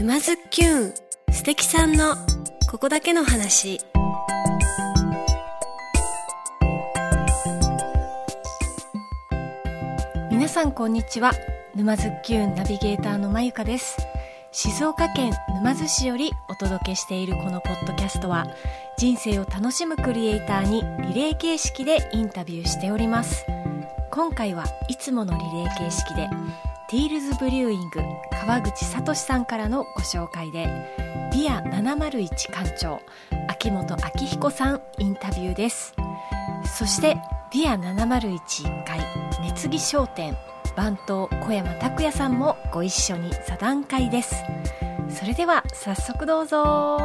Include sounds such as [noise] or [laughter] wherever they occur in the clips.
沼津きゅん素敵さんのここだけの話。皆さんこんにちは。沼津きゅんナビゲーターのまゆかです。静岡県沼津市よりお届けしているこのポッドキャストは人生を楽しむクリエイターにリレー形式でインタビューしております。今回はいつものリレー形式でティールズブリューイング川口聡さんからのご紹介でビア701館長秋元明彦さんインタビューです。そしてビア7011階熱木商店番頭小山拓也さんもご一緒に座談会です。それでは早速どうぞ。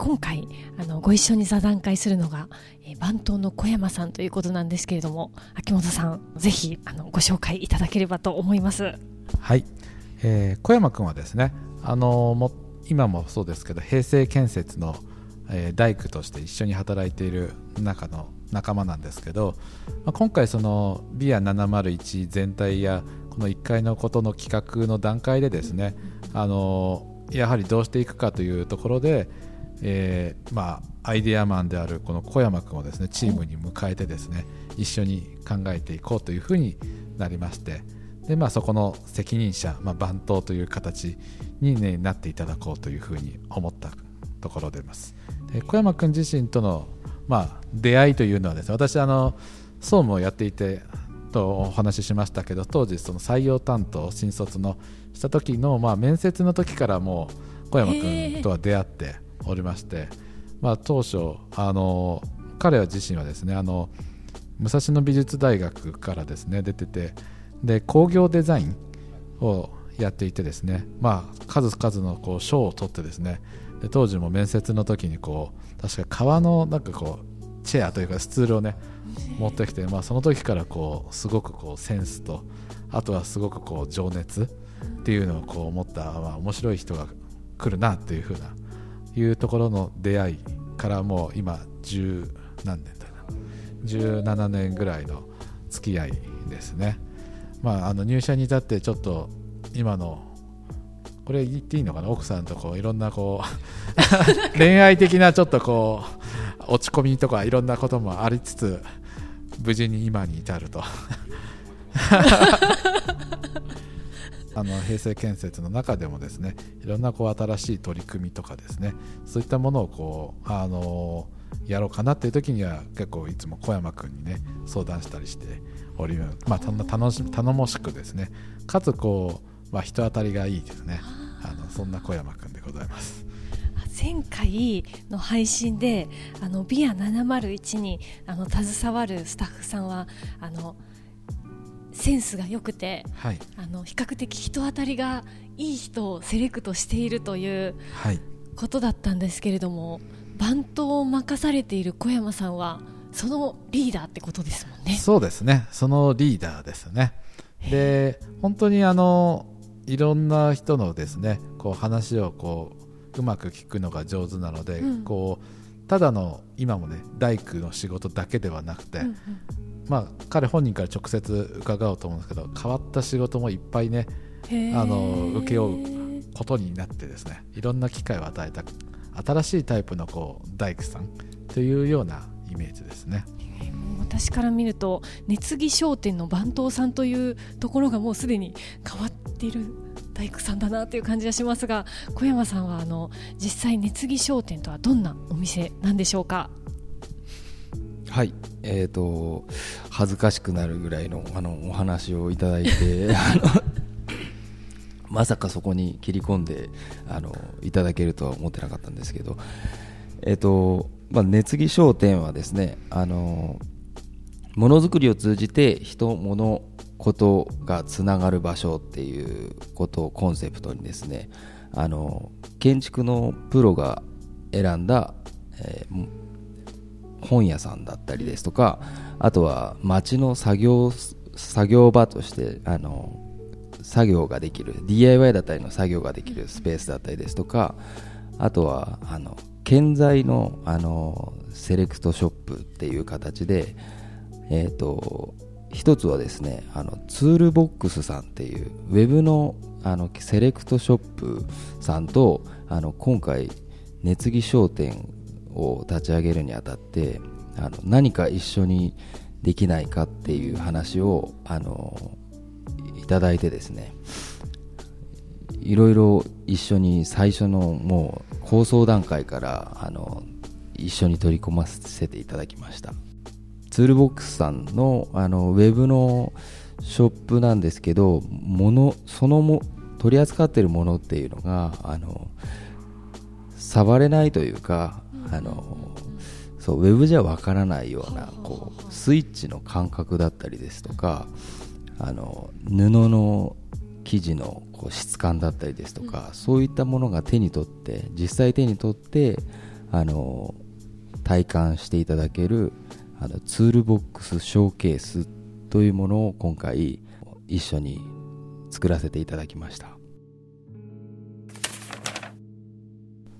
今回あのご一緒に座談会するのが、えー番頭の小山さんということなんですけれども秋元さんぜひあのご紹介いただければと思います。はい、えー小山君はですね、あのも今もそうですけど平成建設の、えー大工として一緒に働いている中の仲間なんですけど、まあ、今回そのビア701全体やこの1階のことの企画の段階でですね、あのやはりどうしていくかというところで、えーまあ、アイデアマンであるこの小山君をですねチームに迎えてですね一緒に考えていこうというふうになりましてで、まあ、そこの責任者、まあ、番頭という形に、ね、なっていただこうというふうに思ったところでます。で小山君自身との、まあ、出会いというのはですね私あの総務をやっていてとお話ししましたけど当時その採用担当新卒のした時の、まあ、面接の時からもう小山君とは出会っておりまして、まあ、当初あの彼は自身はですねあの武蔵野美術大学からですね出ててで工業デザインをやっていてですね、まあ、数々のこう賞を取ってですねで当時も面接の時にこう確か革のなんかこうチェアというかスツールをね持ってきて、まあ、その時からこうすごくこうセンスとあとはすごくこう情熱っていうのをこう持った、まあ、面白い人が来るなっていうふうないうところの出会いからもう今十何年だな。17年ぐらいの付き合いですね、まあ、あの入社に至ってちょっと今のこれ言っていいのかな？奥さんとこういろんなこう [laughs] 恋愛的なちょっとこう落ち込みとかいろんなこともありつつ無事に今に至ると。あの平成建設の中でもですねいろんなこう新しい取り組みとかですねそういったものをこうあのやろうかなっていう時には結構いつも小山君にね相談したりしておりまあたの楽し頼もしくですねかつこう、まあ、人当たりがいいですねあのそんな小山君でございます。前回の配信であのビア701にあの携わるスタッフさんはあのセンスが良くてはい、あの比較的人当たりがいい人をセレクトしているというはい。ことだったんですけれども番頭を任されている小山さんはそのリーダーってことですもんね。そうですね。そのリーダーですね。で本当にあのいろんな人のですねこう話をこううまく聞くのが上手なので、うん。こうただの今もね大工の仕事だけではなくて、うんうんまあ彼本人から直接伺おうと思うんですけど変わった仕事もいっぱいねあの請け負うことになってですねいろんな機会を与えた新しいタイプのこう大工さんというようなイメージですね。私から見ると熱木商店の番頭さんというところがもうすでに変わっている大工さんだなという感じがしますが小山さんはあの実際熱木商店とはどんなお店なんでしょうか？はい、えー、と恥ずかしくなるぐらいのあのお話をいただいて [laughs] あのまさかそこに切り込んであのいただけるとは思ってなかったんですけど、えーとまあ、熱木商店はですねあのものづくりを通じて人物ことがつながる場所っていうことをコンセプトにですねあの建築のプロが選んだ、えー本屋さんだったりですとかあとは町の作業作業場としてあの作業ができる DIY だったりの作業ができるスペースだったりですとかあとはあの建材のあのセレクトショップっていう形で、えーと、一つはですねあのツールボックスさんっていうウェブのあのセレクトショップさんとあの今回熱木商店を立ち上げるにあたってあの何か一緒にできないかっていう話をあのいただいてですねいろいろ一緒に最初のもう構想段階からあの一緒に取り込ませていただきました。ツールボックスさんのあのウェブのショップなんですけどものそのも取り扱っているものっていうのがあの触れないというかあのそうウェブじゃわからないようなこうスイッチの感覚だったりですとかあの布の生地のこう質感だったりですとか、うん、そういったものが手に取って実際手に取ってあの体感していただけるあのツールボックスショーケースというものを今回一緒に作らせていただきました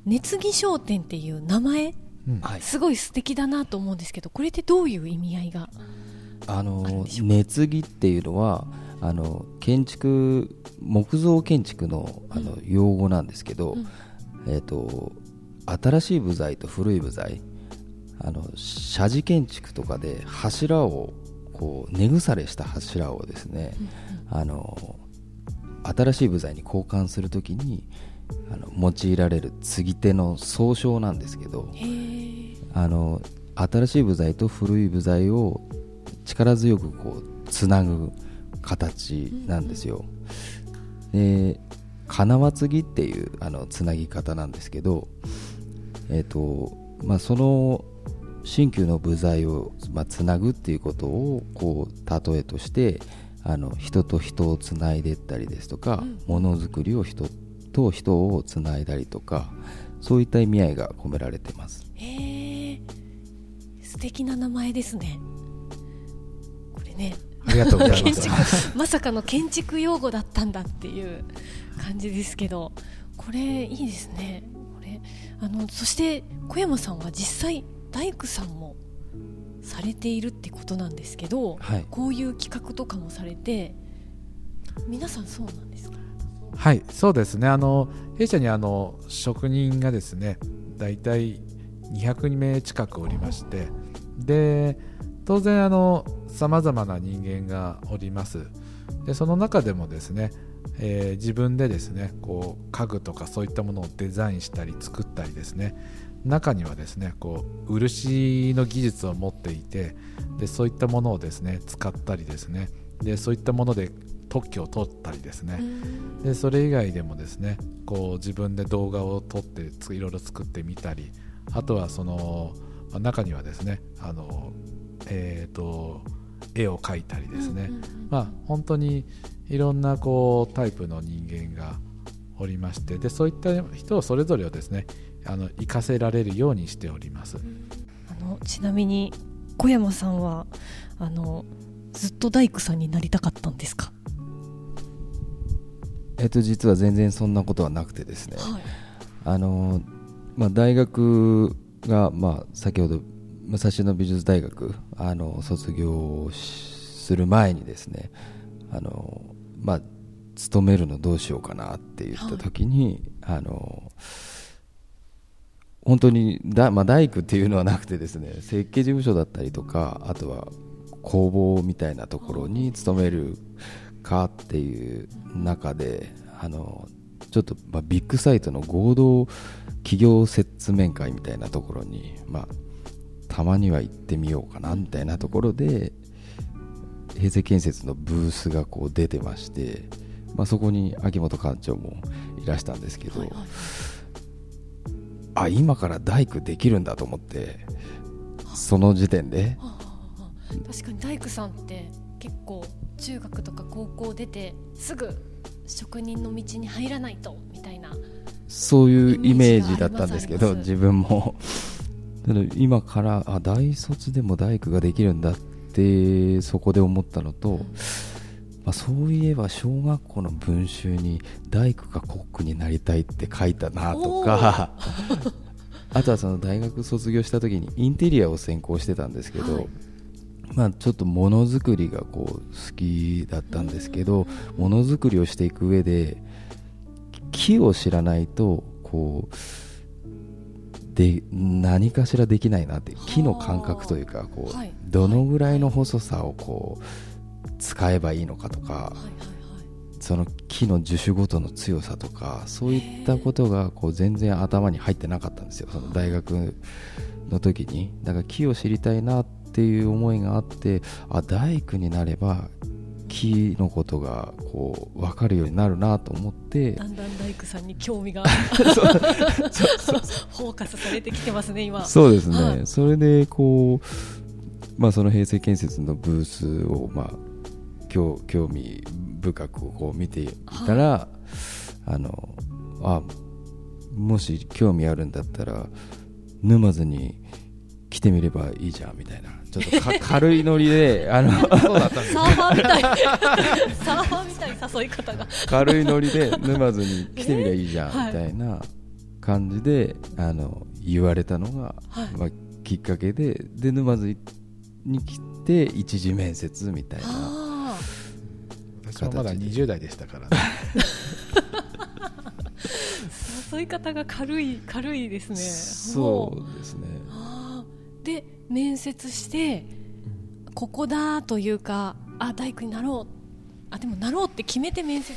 熱木商店っていう名前、うん、すごい素敵だなと思うんですけどこれってどういう意味合いが？あの熱木っていうのはあの建築木造建築のあの用語なんですけど、うん、えーと、新しい部材と古い部材あの斜地建築とかで柱をこう根腐れした柱をですね、うん、あの新しい部材に交換するときにあの用いられる継ぎ手の総称なんですけどあの新しい部材と古い部材を力強くこうつなぐ形なんですよ。で金輪継ぎっていうあのつなぎ方なんですけど、えーとまあ、その新旧の部材を、まあ、つなぐっていうことをこう例えとしてあの人と人をつないでいったりですとかものづくりを人と人をつないだりとかそういった意味合いが込められてます。へえ素敵な名前ですね。これね。ありがとうございます。[laughs] まさかの建築用語だったんだっていう感じですけどこれいいですね。これあのそして小山さんは実際大工さんもされているってことなんですけど、はい、こういう企画とかもされて皆さんそうなんですか？はいそうですね。あの弊社にあの職人がですね大体200名近くおりましてで当然あのさまざまな人間がおります。でその中でもですね、えー、自分でですねこう家具とかそういったものをデザインしたり作ったりですね中にはですねこう漆の技術を持っていてでそういったものをですね使ったりですねでそういったもので特許を取ったりですね。でそれ以外でもですねこう自分で動画を撮っていろいろ作ってみたりあとはその、まあ、中にはですねあのえーと、絵を描いたりですね、まあ、本当にいろんなこうタイプの人間がおりましてでそういった人をそれぞれをですねあの活かせられるようにしております。あのちなみに小山さんはあのずっと大工さんになりたかったんですか？えっと実は全然そんなことはなくてですね、はい、あのまあ、大学が、まあ、先ほど武蔵野美術大学あの卒業する前にですねあの、まあ、勤めるのどうしようかなって言った時に、はい、あの本当にだ、まあ、大工っていうのはなくてですね設計事務所だったりとかあとは工房みたいなところに勤めるかっていう中であのちょっと、まあ、ビッグサイトの合同企業説明会みたいなところに、まあ、たまには行ってみようかなみたいなところで平成建設のブースがこう出てまして、まあ、そこに秋元館長もいらしたんですけど、はいはい、あ今から大工できるんだと思ってその時点で。確かに大工さんって結構中学とか高校出てすぐ職人の道に入らないとみたいなそういうイメージだったんですけど自分も今からあ大卒でも大工ができるんだってそこで思ったのと、まあ、そういえば小学校の文集に大工かコックになりたいって書いたなとか [laughs] あとはその大学卒業した時にインテリアを専攻してたんですけど、はいまあ、ちょっとものづくりがこう好きだったんですけどものづくりをしていく上で木を知らないとこうで何かしらできないなって木の感覚というかこう、はい。どのぐらいの細さをこう使えばいいのかとか、その木の樹種ごとの強さとかそういったことがこう全然頭に入ってなかったんですよ。その大学の時に。だから木を知りたいなっていう思いがあってあ大工になれば木のことがこう分かるようになるなと思ってだんだん大工さんに興味が [laughs] [laughs] フォーカスされてきてますね今。そうですね、はい。それでこう、まあ、その平成建設のブースを、まあ、興興味深くこう見ていたら、あのあもし興味あるんだったら沼津に来てみればいいじゃんみたいなちょっとか軽いノリであのそうだったんですサーファーみたい。サーファーみたいな誘い方が。軽いノリで沼津に来てみりゃいいじゃんはい。みたいな感じであの言われたのが、はい。まあ、きっかけでで沼津に来て一次面接みたいな。あ私もまだ20代でしたからね。ー [laughs] 誘い方が軽い軽いですね。そうですねで面接してここだというかあ大工になろう。あでもなろうって決めて面接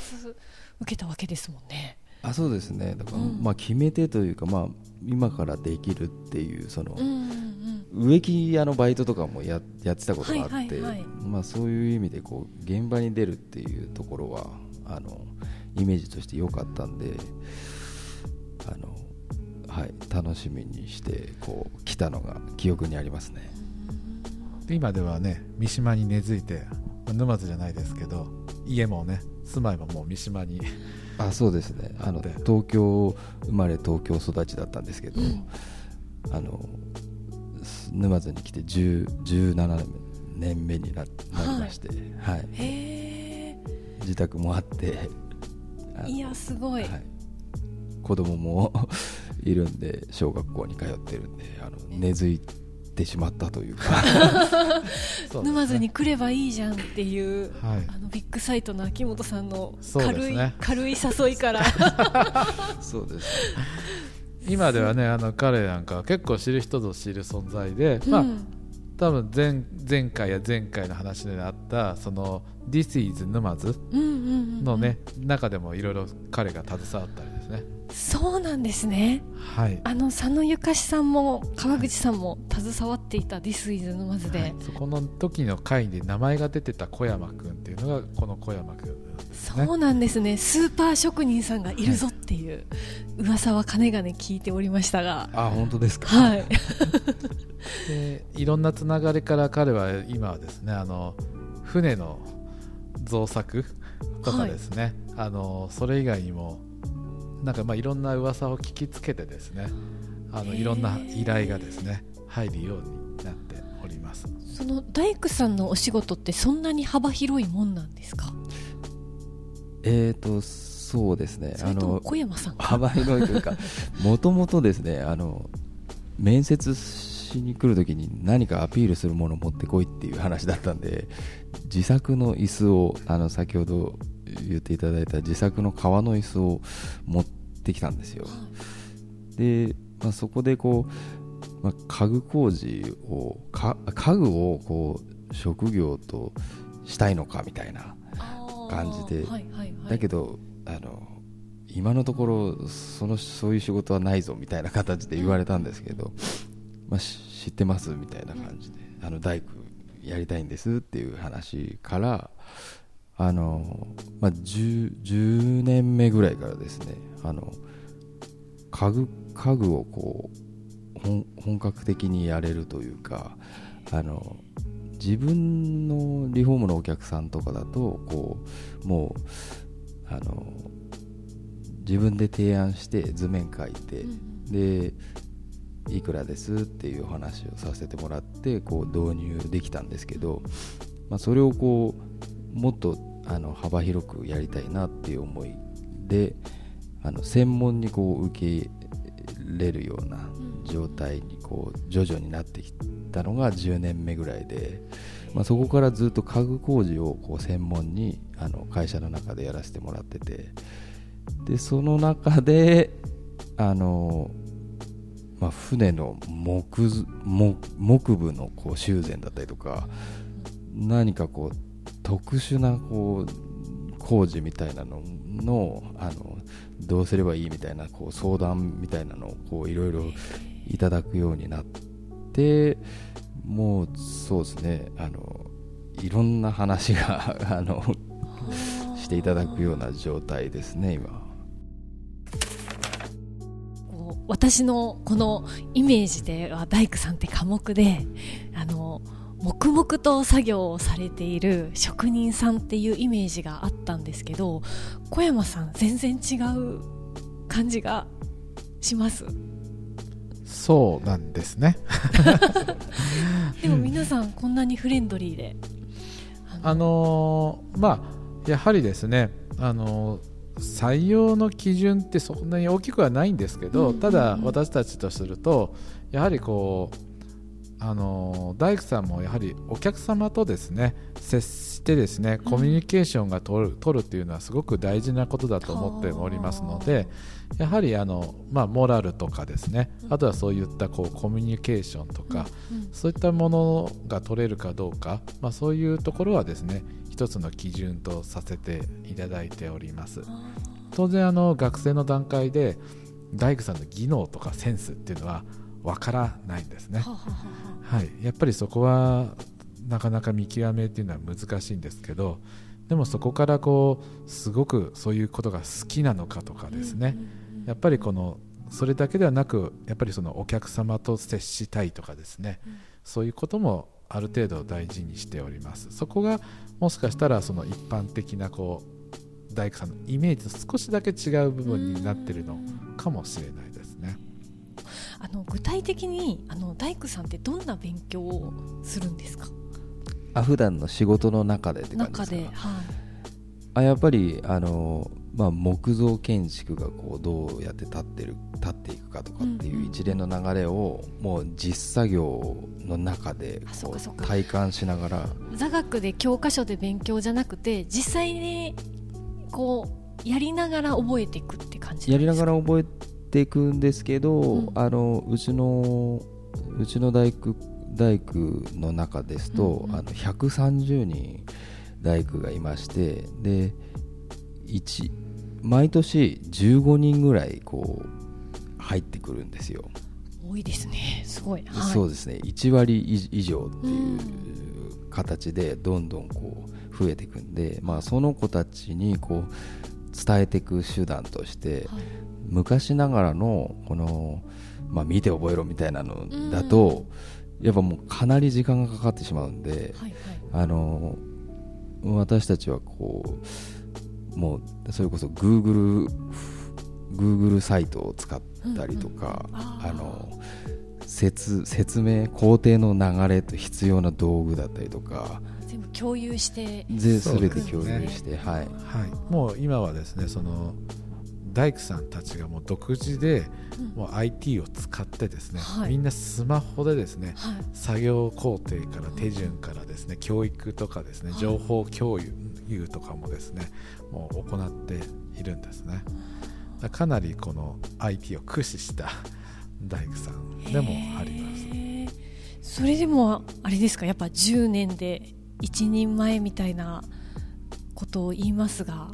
受けたわけですもんね。あそうですね。だから、うん。まあ、決めてというか、まあ、今からできるっていうその、うんうん。植木屋のバイトとかもややってたことがあって、はいはいはい。まあ、そういう意味でこう現場に出るっていうところはあのイメージとして良かったんであの、はい、楽しみにしてこう来たのが記憶にありますね。で今ではね三島に根付いてまあ沼津じゃないですけど家もね住まいももう三島にあそうですね。あので。東京生まれ東京育ちだったんですけど、うん。あのす沼津に来て10 17年目にななりまして、はい。へえ自宅もあっていやすごい、はい、子供もいるんで小学校に通ってるんであの根付いてしまったというか。そうね沼津に来ればいいじゃんっていう、はい。あのビッグサイトの秋元さんのそうです軽い、ね軽い誘いから。[laughs] そうです。今ではねあの彼なんかは結構知る人ぞ知る存在で、まあうん多分前前回や前回の話であったその「This is 沼津うんうんうん」のね、中でもいろいろ彼が携わったりですね。そうなんですね。はい。あの佐野ゆかしさんも川口さんも携わっていた「This is 沼津で」はい。そこの時の回で名前が出てた小山君っていうのがこの小山君そうなんですね。スーパー職人さんがいるぞっていう噂はかねがね聞いておりましたが。あ本当ですか？はい。[laughs] でいろんなつながりから彼は今はですねあの船の造作とかですね、あのそれ以外にもなんかまあいろんな噂を聞きつけてですねあのいろんな依頼がですね入るようになっております。その大工さんのお仕事ってそんなに幅広いもんなんですか？えーとそうですね。あの小山さんか？幅広いというかもともとですねあの面接しに来るときに何かアピールするものを持ってこいっていう話だったんで自作の椅子をあの先ほど言っていただいた自作の革の椅子を持ってきたんですよ。で、まあ、そこでこう、まあ、家具工事をか家具をこう職業としたいのかみたいな感じで。はいはいはい、だけどあの今のところそのそういう仕事はないぞみたいな形で言われたんですけど、まあ、し知ってますみたいな感じであの大工やりたいんですっていう話からあの、まあ、10, 10年目ぐらいからですねあの家具家具をこう本本格的にやれるというかあの自分のリフォームのお客さんとかだとこうもうあの自分で提案して図面描いて、でいくらですっていう話をさせてもらってこう導入できたんですけど、まあ、それをこうもっとあの幅広くやりたいなっていう思いであの専門にこう受けれるような状態にこう徐々になってきたのが10年目ぐらいで、まあ、そこからずっと家具工事をこう専門にあの会社の中でやらせてもらっててでその中であの、まあ、船の木木部のこう修繕だったりとか何かこう特殊なこう工事みたいなののあのどうすればいいみたいなこう相談みたいなのをいろいろいただくようになってもうそうですねあのいろんな話があのしていただくような状態ですね今。私のこのイメージでは大工さんって寡黙であの黙々と作業をされている職人さんっていうイメージがあったんですけど小山さん全然違う感じがします。そうなんですね。[laughs] でも皆さんこんなにフレンドリーで。あのー、まあやはりですねあのー採用の基準ってそんなに大きくはないんですけど、ただ私たちとするとやはりこうあの大工さんもやはりお客様とですね接してですねコミュニケーションが取る,、取るっていうのはすごく大事なことだと思っておりますのでやはりあの、まあ、モラルとかですねあとはそういったこうコミュニケーションとか、そういったものが取れるかどうか、まあ、そういうところはですね一つの基準とさせていただいております。当然あの学生の段階で大工さんの技能とかセンスっていうのはわからないんですね。はい、やっぱりそこはなかなか見極めっていうのは難しいんですけどでもそこからこうすごくそういうことが好きなのかとかですね、やっぱりこのそれだけではなくやっぱりそのお客様と接したいとかですね、そういうこともある程度大事にしております。そこがもしかしたらその一般的なこう大工さんのイメージと少しだけ違う部分になってるのかもしれないあの具体的にあの大工さんってどんな勉強をするんですか？あ普段の仕事の中でって感じですか？中で、はい、あやっぱりあの、まあ、木造建築がこうどうやって立ってる立っていくかとかっていう一連の流れを、もう実作業の中でこう体感しながら。座学で教科書で勉強じゃなくて実際にこうやりながら覚えていくって感じやりながら覚えていくんですけど、うん、あのうちのうちの大工大工の中ですと、うんうん、あの130人大工がいましてで1毎年15人ぐらいこう入ってくるんですよ。多いですね。すごい、はい、そうですね。1割以上っていう形でどんどんこう増えていくんで、まあ、その子たちにこう伝えていく手段として、はい昔ながらのこの、まあ、見て覚えろみたいなのだと、やっぱもうかなり時間がかかってしまうんで、はいはい、あの私たちはこうもうそれこそ Google, Google サイトを使ったりとか、うんうん、あの説説明工程の流れと必要な道具だったりとか全部共有して。全て共有して、ね、はい、はい、もう今はですねその大工さんたちがもう独自で、もう IT を使ってですね、はい、みんなスマホでですね、はい、作業工程から手順からですね教育とかですね情報共有とかもですねもう行っているんですね。かなりこの IT を駆使した大工さんでもあります。それでもあれですか？やっぱ10年で一人前みたいなことを言いますが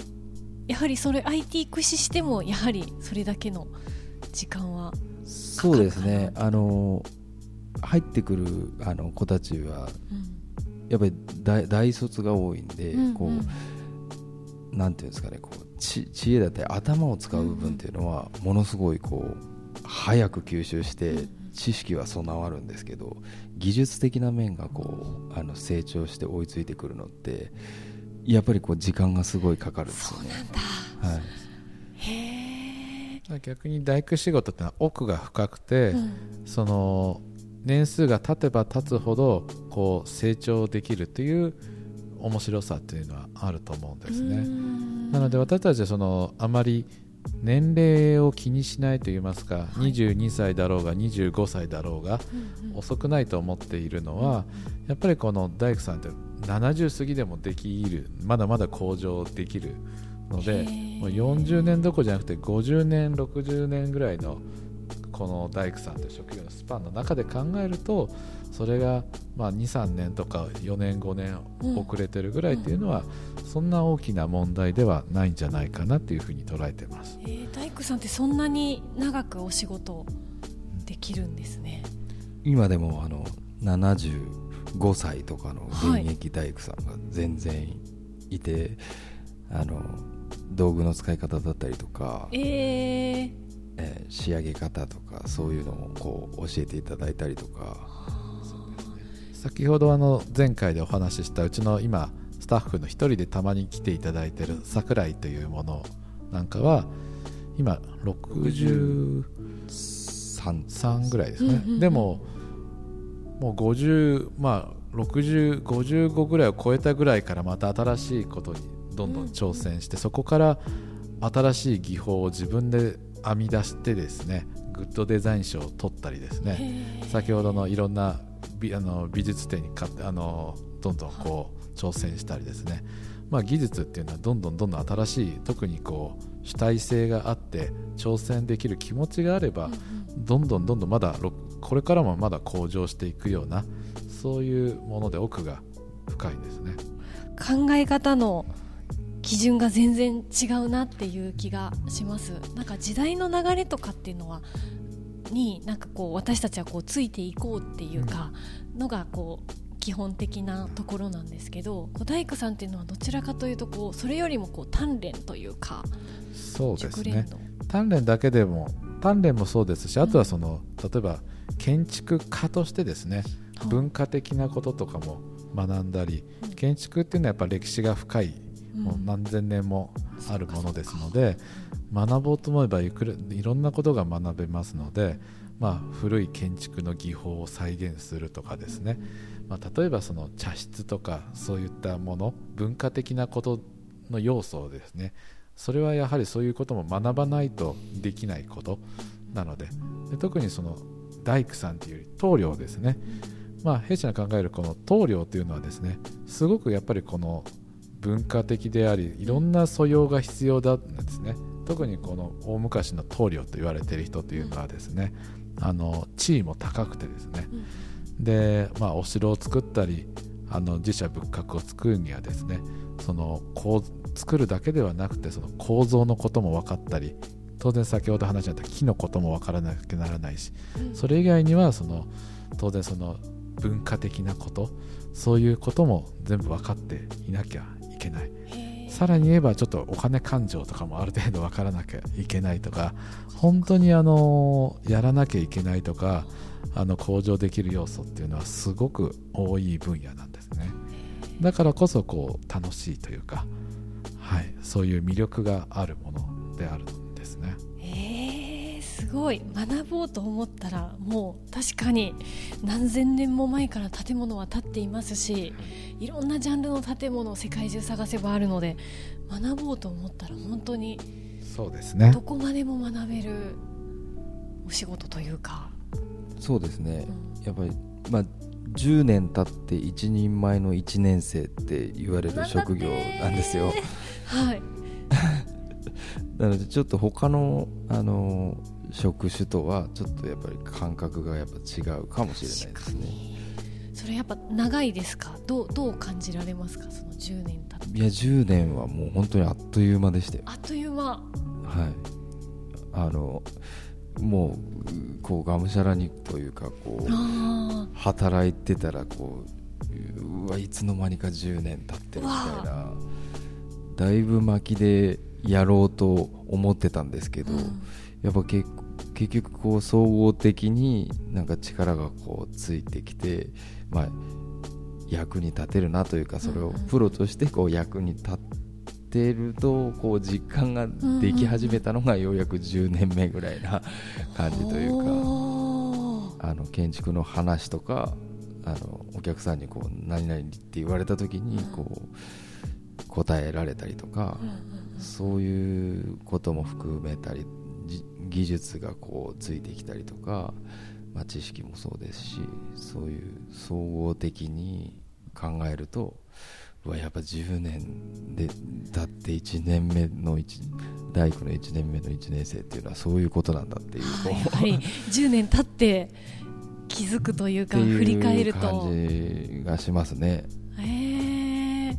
やはりそれ IT 駆使してもやはりそれだけの時間はそうですね。あの入ってくるあの子たちは、やっぱり大大卒が多いんで、うんうん、こうなんていうんですかねこう知知恵だったり頭を使う部分っていうのは、ものすごいこう早く吸収して知識は備わるんですけど技術的な面がこうあの成長して追いついてくるのってやっぱりこう時間がすごいかかるんですよね。はい、へ逆に大工仕事ってのは奥が深くて、うん、その年数が経てば経つほどこう成長できるという面白さっていうのはあると思うんですね。なので私たちはそのあまり年齢を気にしないといいますか、はい。22歳だろうが25歳だろうが遅くないと思っているのはやっぱりこの大工さんって70過ぎでもできるまだまだ向上できるのでもう40年どころじゃなくて50年60年ぐらいのこの大工さんという職業のスパンの中で考えるとそれがまあ23年とか4年5年うん遅れてるぐらいっていうのはそんな大きな問題ではないんじゃないかなっていうふうに捉えてます。えー大工さんってそんなに長くお仕事できるんですね。今でもあの75歳とかの現役大工さんが全然いて、あの道具の使い方だったりとか、えー、えー仕上げ方とかそういうのをこう教えていただいたりとか。先ほどあの前回でお話ししたうちの今スタッフの一人でたまに来ていただいてる桜井というものなんかは今63 3ぐらいですね、うんうんうん。でももう50まあ6055ぐらいを超えたぐらいからまた新しいことにどんどん挑戦して、そこから新しい技法を自分で編み出してですねグッドデザイン賞を取ったりですね、先ほどのいろんな美あの美術展にかあのどんどんこう挑戦したりですね、まあ、技術っていうのはどんどんどんどん新しい特にこう主体性があって挑戦できる気持ちがあれば、うんどんどんどんどんまだろこれからもまだ向上していくようなそういうもので奥が深いんですね。考え方の基準が全然違うなっていう気がします。なんか時代の流れとかっていうのはになんかこう私たちはこうついていこうっていうかのがこう基本的なところなんですけど小大工さんっていうのはどちらかというとこうそれよりもこう鍛錬というかそうですね。鍛錬だけでも鍛錬もそうですしあとはその、例えば建築家としてですねはい。文化的なこととかも学んだりうん。建築っていうのはやっぱ歴史が深いもううん何千年もあるものですので学ぼうと思えばいくらいろんなことが学べますので、まあ、古い建築の技法を再現するとかですね、まあ、例えばその茶室とかそういったもの文化的なことの要素ですね。それはやはりそういうことも学ばないとできないことなのでで特にその大工さんというより棟梁ですね、まあ、弊社の考えるこの棟梁というのはですねすごくやっぱりこの文化的でありいろんな素養が必要だんですね。特にこの大昔の棟梁と言われている人というのはですねあの地位も高くてですねで、まあ、お城を作ったりあの自社仏閣を作るにはですねそのこう作るだけではなくてその構造のことも分かったり当然先ほど話にあった木のことも分からなきゃならないしうん。それ以外にはその当然その文化的なことそういうことも全部分かっていなきゃいけない。さらに言えばちょっとお金勘定とかもある程度分からなきゃいけないとか本当にあのやらなきゃいけないとかあの向上できる要素っていうのはすごく多い分野なんですね。だからこそこう楽しいというか、はい、そういう魅力があるものであるんですね。えー、すごい。学ぼうと思ったらもう確かに何千年も前から建物は建っていますしいろんなジャンルの建物を世界中探せばあるので学ぼうと思ったら本当にそうですね。どこまでも学べるお仕事というか、そうですね。うん。やっぱり、まあ、10年経って一人前の1年生って言われる職業なんですよ。[laughs] はい。[laughs] なのでちょっと他のあの職種とはちょっとやっぱり感覚がやっぱ違うかもしれないですね。それやっぱ長いですか？どうどう感じられますか？その10年経って。いや10年はもう本当にあっという間でしたよ。あっという間。はい。あのもうこうがむしゃらにというかこうあ働いてたらこううわいつの間にか10年経ってるみたいなだいぶ巻きでやろうと思ってたんですけど、うん。やっぱ結結局こう総合的になんか力がこうついてきて、まあ、役に立てるなというかそれをプロとしてこう役に立ってるとこう実感ができ始めたのがようやく10年目ぐらいな [laughs] 感じというか。あの建築の話とかあのお客さんにこう何々って言われた時にこう答えられたりとか、そういうことも含めたり技術がこうついてきたりとか、まあ、知識もそうですしそういう総合的に考えるとはやっぱ10年で経って1年目の大工の1年目の1年生っていうのはそういうことなんだっていう。はい、はい、[laughs] 10年経って気づくというか振り返ると。感じがしますね。へ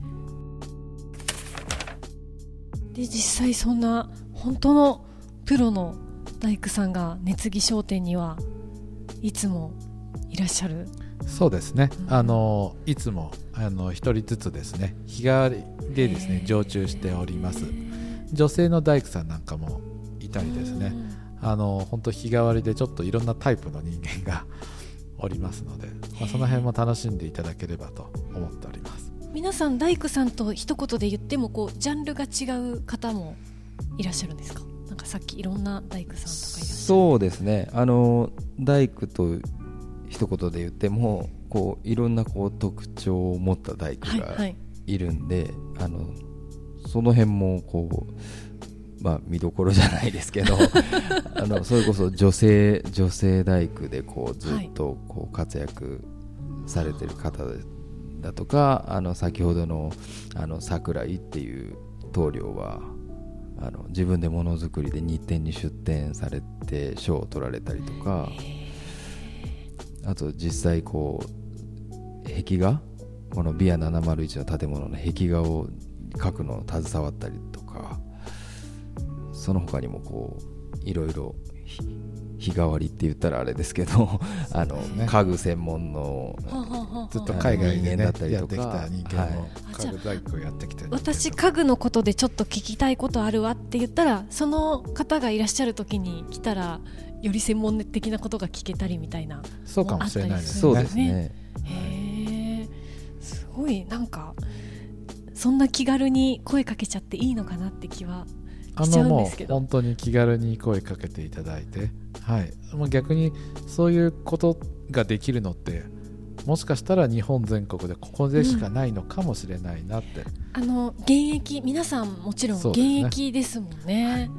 で実際そんな本当のプロの大工さんが熱木商店にはいつもいらっしゃる？そうですね、うん、あのいつもあの1人ずつですね。日替わりでですね常駐しております。女性の大工さんなんかもいたりですね。あの本当日替わりでちょっといろんなタイプの人間がおりますので、まあ、その辺も楽しんでいただければと思っております。皆さん大工さんと一言で言ってもこうジャンルが違う方もいらっしゃるんですか？なんかさっきいろんな大工さんとかいらっしゃる。そうですね。あの大工と一言で言ってもこういろんなこう特徴を持った大工がいるんで、はいはい、あのその辺もこう、まあ、見どころじゃないですけど [laughs] あのそれこそ女性女性大工でこうずっとこう活躍されてる方だとか、あの先ほどのあの桜井っていう棟梁はあの自分でものづくりで日展に出展されて賞を取られたりとかあと実際こう壁画このビア701の建物の壁画を描くのを携わったりとかその他にもこういろいろ日替わりって言ったらあれですけど [laughs] あの、ね、家具専門のずっと海外で、ね、だったりとかやってきた人間も、家具大工やってきて私家具のことでちょっと聞きたいことあるわって言ったらその方がいらっしゃる時に来たらより専門的なことが聞けたりみたいなそうかもしれないですね。すね。へえすごい。なんかそんな気軽に声かけちゃっていいのかなって気はあのもう本当に気軽に声かけていただいて、はい、もう逆にそういうことができるのってもしかしたら日本全国でここでしかないのかもしれないなって、うん、あの現役皆さんもちろん現役ですもんね。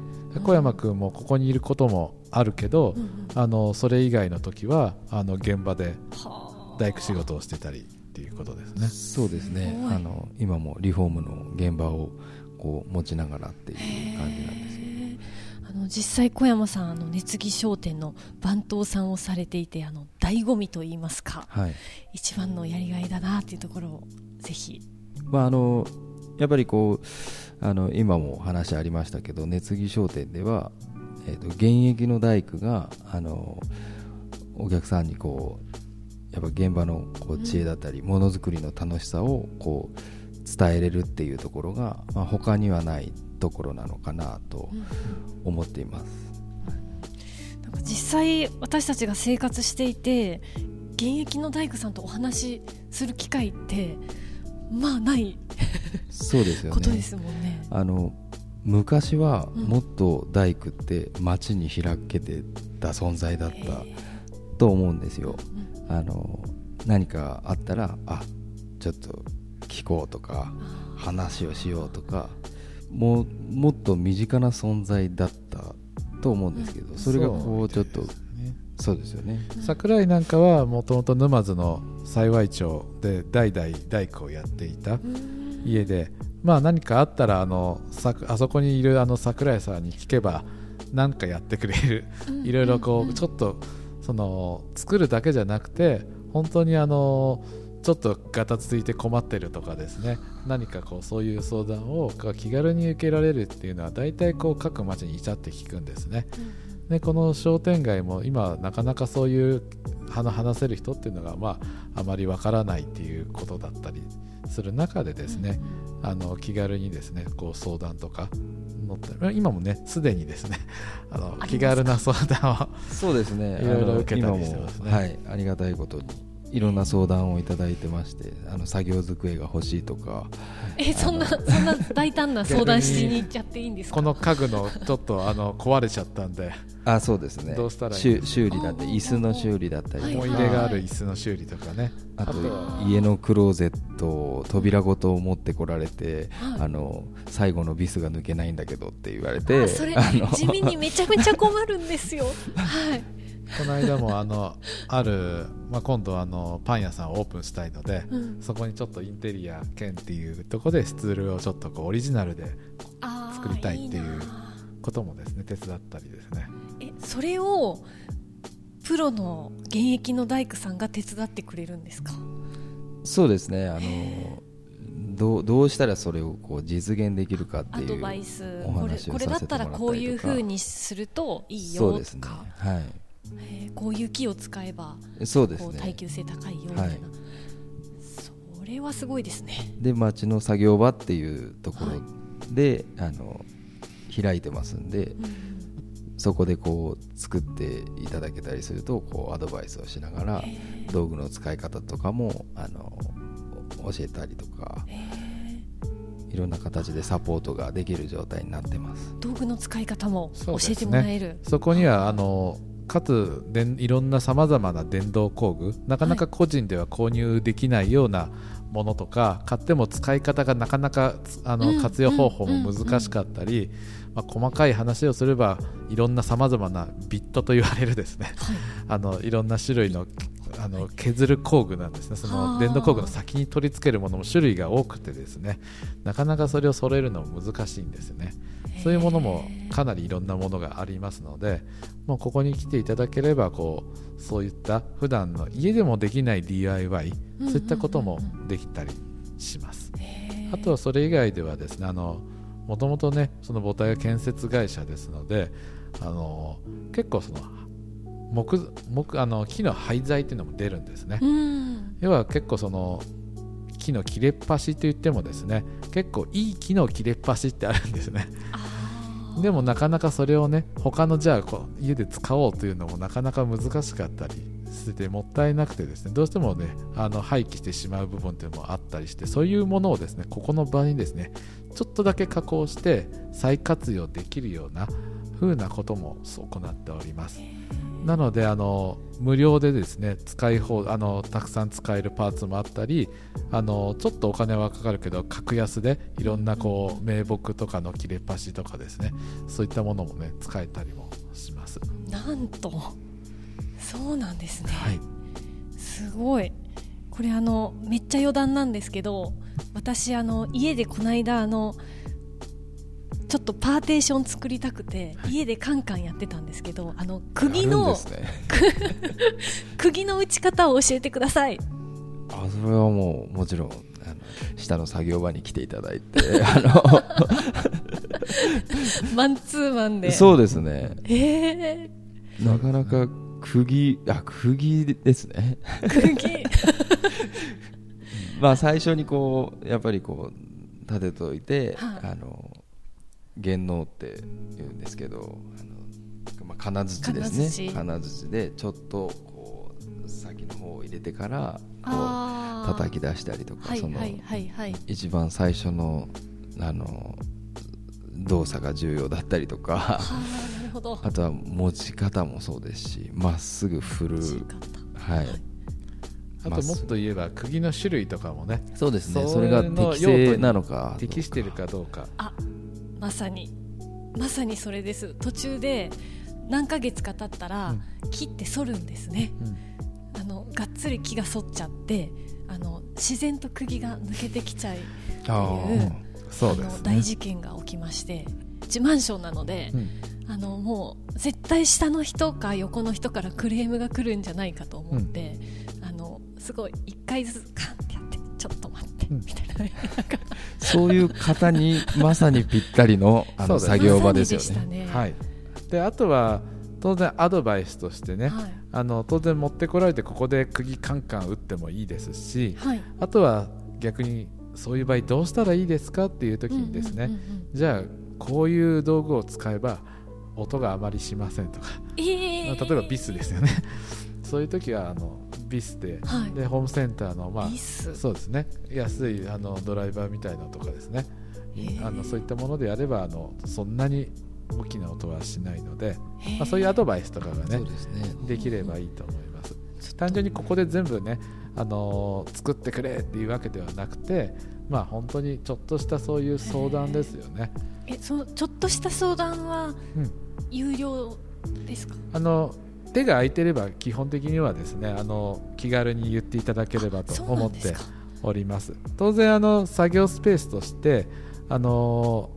小山君もここにいることもあるけど、うん、あのそれ以外の時はあの現場で大工仕事をしてたりっていうことですね。そうですねあの今もリフォームの現場をこう持ちながらっていう感じなんですけど。あの実際小山さんあの熱木商店の番頭さんをされていてあの醍醐味といいますか、はい、一番のやりがいだなっていうところをぜひ。まああのやっぱりこうあの今も話ありましたけど熱木商店では、えーと、現役の大工があのお客さんにこうやっぱ現場のこう知恵だったりものづくりの楽しさをこう伝えれるっていうところが、まあ、他にはないところなのかなと思っています、なんか実際私たちが生活していて現役の大工さんとお話しする機会ってまあないそうですよね。ことですもんね。あの昔はもっと大工って街に開けてた存在だったと思うんですよ、あの何かあったらあちょっと聞こうとか話をしようとかももっと身近な存在だったと思うんですけどそれがこうちょっとそうですよね。桜井なんかはもともと沼津の幸町で代々大工をやっていた家で、まあ、何かあったらあのあそこにいるあの桜井さんに聞けば何かやってくれる。いろいろこうちょっとその作るだけじゃなくて本当にあのちょっとガタついて困ってるとかですね。何かこうそういう相談を気軽に受けられるっていうのは大体こう各町にいちゃって聞くんですね、うん、でこの商店街も今なかなかそういう話せる人っていうのが、まあ、あまりわからないっていうことだったりする中でですね、うん、あの気軽にですねこう相談とか乗って今もねすでにですね [laughs] あの気軽な相談をそうですね。[laughs] いろいろ受けたりしてますね。はいありがたいことにいろんな相談をいただいてましてあの作業机が欲しいとか。えそんなそんな大胆な [laughs] 相談しに行っちゃっていいんですか？この家具のちょっとあの壊れちゃったんで。あそうですね。どうしたらいい修修理だってあ椅子の修理だったり思い入れがある椅子の修理とかね。あと家のクローゼットを扉ごと持ってこられて、はい。あの最後のビスが抜けないんだけどって言われてあそれあの地味にめちゃめちゃ困るんですよ。[laughs] はいこの間もあのある、まあ、今度あのパン屋さんをオープンしたいので、うん。そこにちょっとインテリア兼っていうところでスツールをちょっとこうオリジナルで作りたいっていうなこともですね手伝ったりですね。えそれをプロの現役の大工さんが手伝ってくれるんですか？そうですね。あのどうどうしたらそれをこう実現できるかっていうアドバイスおこれこれだったらこういう風にするといいよそうですねとか、はいえーこういう木を使えばそうですね。耐久性高いよみたいな、はい。それはすごいですね。で町の作業場っていうところで、あの開いてますんでうん。そこでこう作っていただけたりするとこうアドバイスをしながら道具の使い方とかもあの教えたりとかいろんな形でサポートができる状態になってます。道具の使い方も教えてもらえる、そこにはあのかつでんいろんなさまざまな電動工具なかなか個人では購入できないようなものとか、買っても使い方がなかなかつあの、うん活用方法も難しかったり、まあ、細かい話をすればいろんなさまざまなビットと言われるですね。はい。[laughs] あのいろんな種類のあの削る工具なんですね。そはあの電動工具の先に取り付けるものも種類が多くてですね。なかなかそれを揃えるのも難しいんですよねそういうものもかなりいろんなものがありますのでもうここに来ていただければこうそういった普段の家でもできない DIY うんそういったこともできたりします。あとはそれ以外ではですねあのもともとねその母体が建設会社ですのであの結構その木木あの木の廃材っていうのも出るんですね、うん。要は結構その木の切れっ端といってもですね結構いい木の切れっ端ってあるんですねでもなかなかそれをね他のじゃあこう家で使おうというのもなかなか難しかったりしててもったいなくてですね。どうしてもねあの廃棄してしまう部分っていうのもあったりしてそういうものをですねここの場にですねちょっとだけ加工して再活用できるような風なことも行っております。なのであの無料でですね使い方あのたくさん使えるパーツもあったりあのちょっとお金はかかるけど格安でいろんなこう名木とかの切れ端とかですねそういったものもね使えたりもします。なんとそうなんですね、はい、すごい。これあのめっちゃ余談なんですけど私あの家でこの間あのちょっとパーテーション作りたくて、家でカンカンやってたんですけどあの釘のね。[laughs] 釘の打ち方を教えてください。あそれはもうもちろんあの下の作業場に来ていただいて [laughs] あ [laughs] マンツーマンで。のそうですね。えなかなか釘あ釘ですね。ー、釘。まあ最初にこうやっぱりこう立てといて、はい。あの弦能って言うんですけどあの、まあ、金槌ですね。金槌金槌でちょっとこう先の方を入れてからこう叩き出したりとか、その一番最初のあの動作が重要だったりとかは [laughs] あとは持ち方もそうですしまっすぐ振る。はい。あともっと言えば釘の種類とかもね。そうですね。そそれがの適正なのか適しているかどうか。あまさに。まさにそれです。途中で何ヶ月か経ったら、木って反るんですね。うん。あのがっつり木が反っちゃってあの自然と釘が抜けてきちゃいってあいうーそうですね。大事件が起きましてうちマンションなので、うん。あのもう絶対下の人か横の人からクレームが来るんじゃないかと思って、あのすごい1回ずつカンってそういう方にまさにぴったりのあの作業場ですよね。ね。はい、であとは当然アドバイスとしてね、はい。あの当然持ってこられてここで釘カンカン打ってもいいですしはい。あとは逆にそういう場合どうしたらいいですかっていう時にですね、じゃあこういう道具を使えば音があまりしませんとか、えー。例えばビスですよねそういう時はあのビスで,、はい。でホームセンターの、まあ、そうですね。安いあのドライバーみたいなのとかですね。あのそういったものであればあのそんなに大きな音はしないので、まあ、そういうアドバイスとかがねね。できればいいと思います。単純にここで全部ね、あのー作ってくれっていうわけではなくてまあ本当にちょっとしたそういう相談ですよね、えそのちょっとした相談はうん、有料ですか？あの手が空いてれば基本的にはですねあの気軽に言っていただければと思っております。当然あの作業スペースとしてあの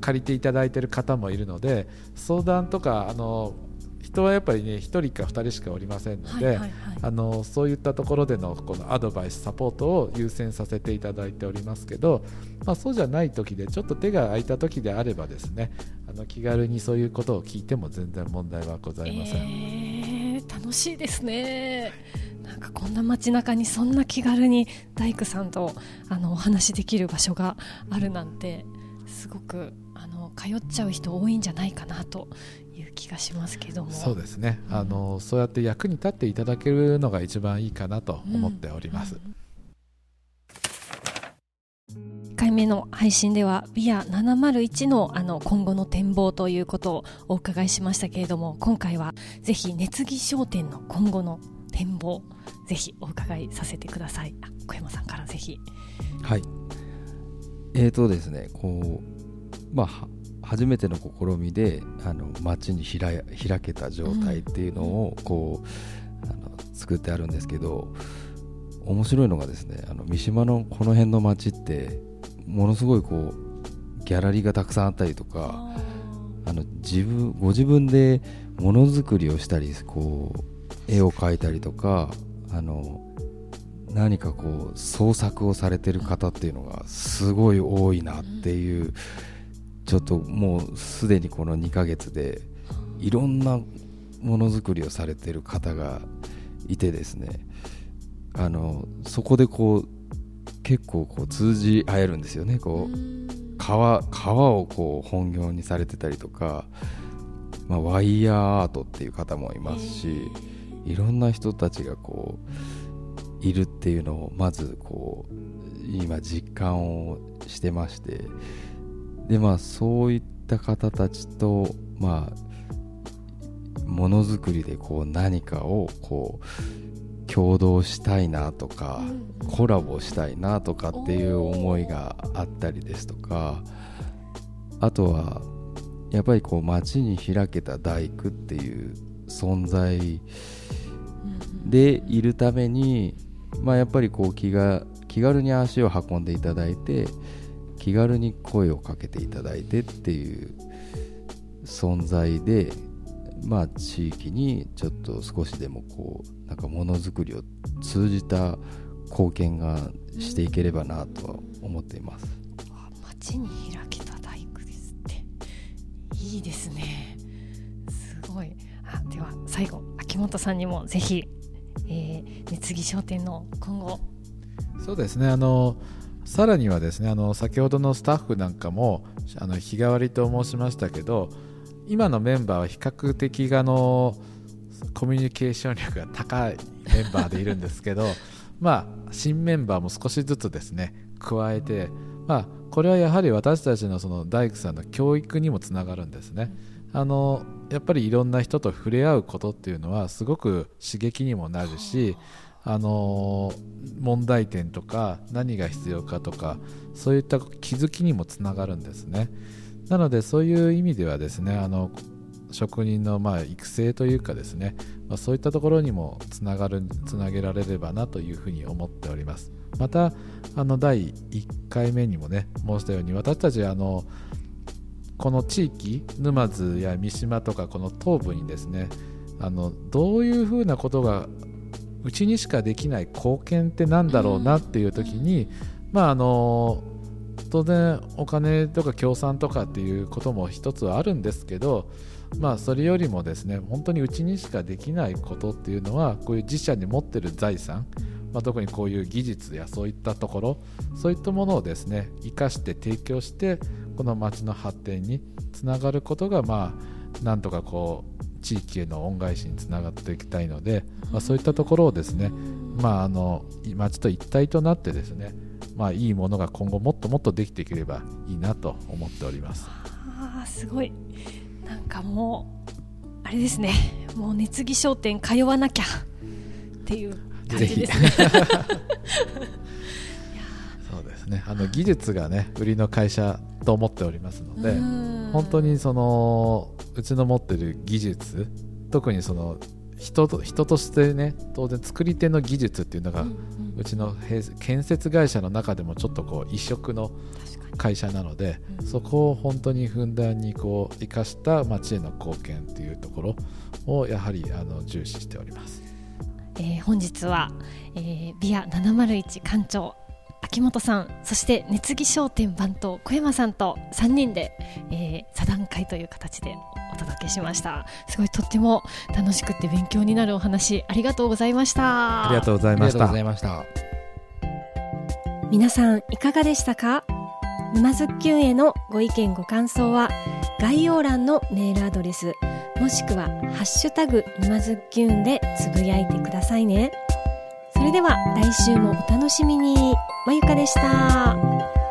借りていただいている方もいるので相談とかあの人はやっぱりね1人か2人しかおりませんので、はいはいはい。あのそういったところでのこのアドバイスサポートを優先させていただいておりますけど、まあ、そうじゃない時でちょっと手が空いた時であればですねあの気軽にそういうことを聞いても全然問題はございません。えー、楽しいですねなんかこんな街中にそんな気軽に大工さんとあのお話しできる場所があるなんてすごくあの通っちゃう人多いんじゃないかなという気がしますけどもそうですね、あのそうやって役に立っていただけるのが一番いいかなと思っております。1回目の配信ではビア701のあの今後の展望ということをお伺いしましたけれども今回はぜひ熱木商店の今後の展望ぜひお伺いさせてください。あ小山さんからぜひ。はい。えーとですねこうまあは初めての試みであの街に開開けた状態っていうのをこう、あの作ってあるんですけど面白いのがですねあの三島のこの辺の街ってものすごいこうギャラリーがたくさんあったりとかあの自分ご自分でものづくりをしたりこう絵を描いたりとかあの何かこう創作をされてる方っていうのがすごい多いなっていうちょっともうすでにこの2ヶ月でいろんなものづくりをされてる方がいてですねあのそこでこう結構こう通じ合えるんですよね。こう革革をこう本業にされてたりとか、まあ、ワイヤーアートっていう方もいますしいろんな人たちがこういるっていうのをまずこう今実感をしてましてでまあそういった方たちとまあものづくりでこう何かをこう共同したいなとか、コラボしたいなとかっていう思いがあったりですとかあとはやっぱりこう街に開けた大工っていう存在でいるために、まあ、やっぱりこう気が気軽に足を運んでいただいて気軽に声をかけていただいてっていう存在で、まあ、地域にちょっと少しでもこうなんかものづくりを通じた貢献がしていければなとは思っています。街に開けた大工ですって。いいですね。すごい。あでは最後秋元さんにもぜひ、えー、熱木商店の今後。そうですね。あのさらにはですねあの先ほどのスタッフなんかもあの日替わりと申しましたけど今のメンバーは比較的あのコミュニケーション力が高いメンバーでいるんですけど [laughs] まあ新メンバーも少しずつですね加えてまあこれはやはり私たちのその大工さんの教育にもつながるんですね。あのやっぱりいろんな人と触れ合うことっていうのはすごく刺激にもなるしあの問題点とか何が必要かとかそういった気づきにもつながるんですねなのでそういう意味ではですねあの職人のまあ育成というかですね、まあ、そういったところにもつながるつなげられればなというふうに思っております。またあの第1回目にもね申したように私たちあのこの地域沼津や三島とかこの東部にですねあのどういうふうなことがうちにしかできない貢献ってなんだろうなっていう時に、まああの当然お金とか協賛とかっていうことも一つはあるんですけどまあそれよりもですね本当にうちにしかできないことっていうのはこういう自社に持ってる財産まあ、特にこういう技術やそういったところそういったものをですね生かして提供してこの町の発展につながることがまあなんとかこう地域への恩返しにつながっていきたいので、まあ、そういったところをですね、まあ、あの町と一体となってですね、まあ、いいものが今後もっともっとできていければいいなと思っております。あすごいなんかもうあれですね。もう熱木商店通わなきゃ。っていう感じですね。そうですね。あの技術がね売りの会社と思っておりますので本当にそのうちの持ってる技術特にその人と人としてね当然作り手の技術っていうのが、うちの建設会社の中でもちょっとこう異色の会社なので、そこを本当にふんだんにこう生かした町への貢献っていうところをやはりあの重視しております。えー、本日は、えー、ビア701館長秋元さんそして熱木商店番頭小山さんと3人で、えー、座談会という形でお届けしました。すごいとっても楽しくて勉強になるお話ありがとうございました。ありがとうございました。皆さんいかがでしたか？沼津きゅんへのご意見ご感想は概要欄のメールアドレスもしくはハッシュタグ沼津きゅんでつぶやいてくださいねそれでは来週もお楽しみにまゆかでした。